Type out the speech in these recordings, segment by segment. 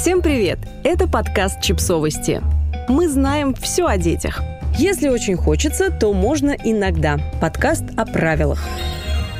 Всем привет! Это подкаст «Чипсовости». Мы знаем все о детях. Если очень хочется, то можно иногда. Подкаст о правилах.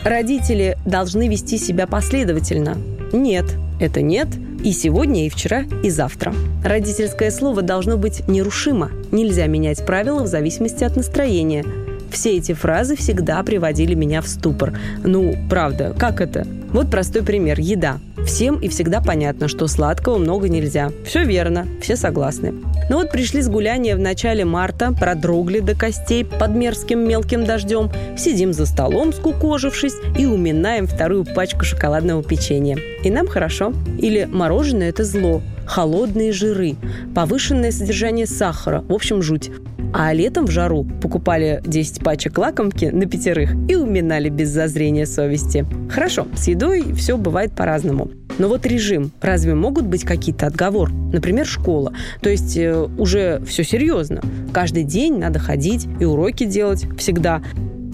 Родители должны вести себя последовательно. Нет, это нет, и сегодня, и вчера, и завтра. Родительское слово должно быть нерушимо. Нельзя менять правила в зависимости от настроения. Все эти фразы всегда приводили меня в ступор. Ну, правда, как это? Вот простой пример. Еда. Всем и всегда понятно, что сладкого много нельзя. Все верно, все согласны. Но ну вот пришли с гуляния в начале марта, продрогли до костей под мерзким мелким дождем, сидим за столом, скукожившись, и уминаем вторую пачку шоколадного печенья. И нам хорошо. Или мороженое – это зло, холодные жиры, повышенное содержание сахара, в общем, жуть. А летом в жару покупали 10 пачек лакомки на пятерых и уминали без зазрения совести. Хорошо, с едой все бывает по-разному. Но вот режим, разве могут быть какие-то отговоры? Например, школа. То есть э, уже все серьезно. Каждый день надо ходить и уроки делать всегда.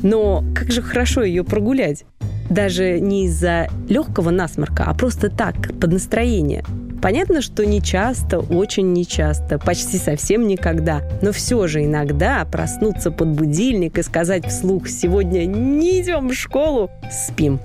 Но как же хорошо ее прогулять? Даже не из-за легкого насморка, а просто так, под настроение. Понятно, что не часто, очень нечасто, почти совсем никогда. Но все же иногда проснуться под будильник и сказать вслух «сегодня не идем в школу», спим.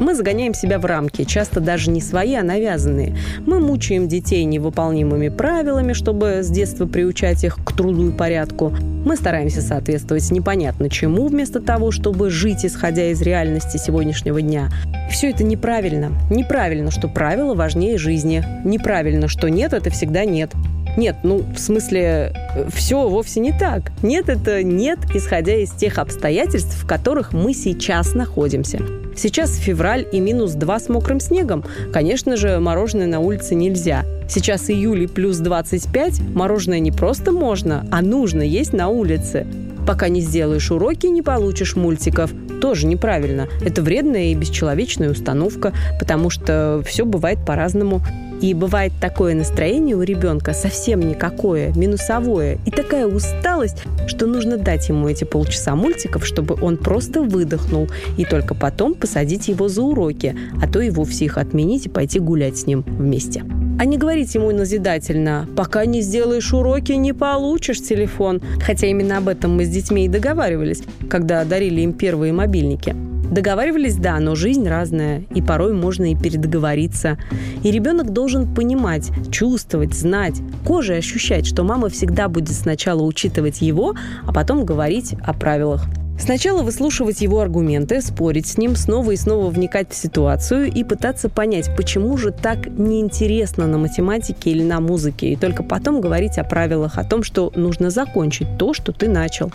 Мы загоняем себя в рамки, часто даже не свои, а навязанные. Мы мучаем детей невыполнимыми правилами, чтобы с детства приучать их к труду и порядку. Мы стараемся соответствовать непонятно чему, вместо того, чтобы жить, исходя из реальности сегодняшнего дня. Все это неправильно. Неправильно, что правила важнее жизни. Неправильно, что нет, это всегда нет. Нет, ну, в смысле, все вовсе не так. Нет, это нет, исходя из тех обстоятельств, в которых мы сейчас находимся. Сейчас февраль и минус 2 с мокрым снегом. Конечно же, мороженое на улице нельзя. Сейчас июль и плюс 25. Мороженое не просто можно, а нужно есть на улице. Пока не сделаешь уроки, не получишь мультиков. Тоже неправильно. Это вредная и бесчеловечная установка, потому что все бывает по-разному. И бывает такое настроение у ребенка совсем никакое, минусовое, и такая усталость, что нужно дать ему эти полчаса мультиков, чтобы он просто выдохнул, и только потом посадить его за уроки, а то и вовсе их отменить и пойти гулять с ним вместе. А не говорить ему назидательно «пока не сделаешь уроки, не получишь телефон», хотя именно об этом мы с детьми и договаривались, когда дарили им первые мобильники. Договаривались, да, но жизнь разная, и порой можно и передоговориться. И ребенок должен понимать, чувствовать, знать, кожей ощущать, что мама всегда будет сначала учитывать его, а потом говорить о правилах. Сначала выслушивать его аргументы, спорить с ним, снова и снова вникать в ситуацию и пытаться понять, почему же так неинтересно на математике или на музыке, и только потом говорить о правилах, о том, что нужно закончить то, что ты начал.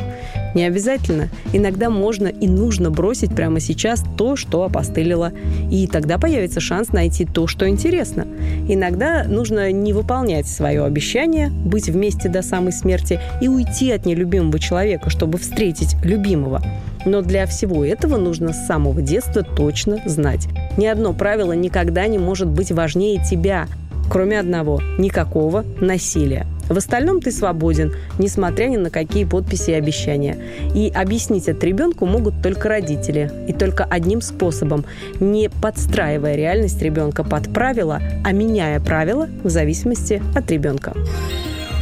Не обязательно. Иногда можно и нужно бросить прямо сейчас то, что опостылило. И тогда появится шанс найти то, что интересно. Иногда нужно не выполнять свое обещание, быть вместе до самой смерти и уйти от нелюбимого человека, чтобы встретить любимого. Но для всего этого нужно с самого детства точно знать. Ни одно правило никогда не может быть важнее тебя, кроме одного – никакого насилия. В остальном ты свободен, несмотря ни на какие подписи и обещания. И объяснить это ребенку могут только родители. И только одним способом – не подстраивая реальность ребенка под правила, а меняя правила в зависимости от ребенка.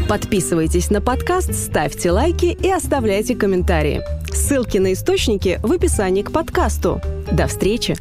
Подписывайтесь на подкаст, ставьте лайки и оставляйте комментарии. Ссылки на источники в описании к подкасту. До встречи!